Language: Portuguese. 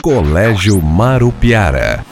Colégio Marupiara.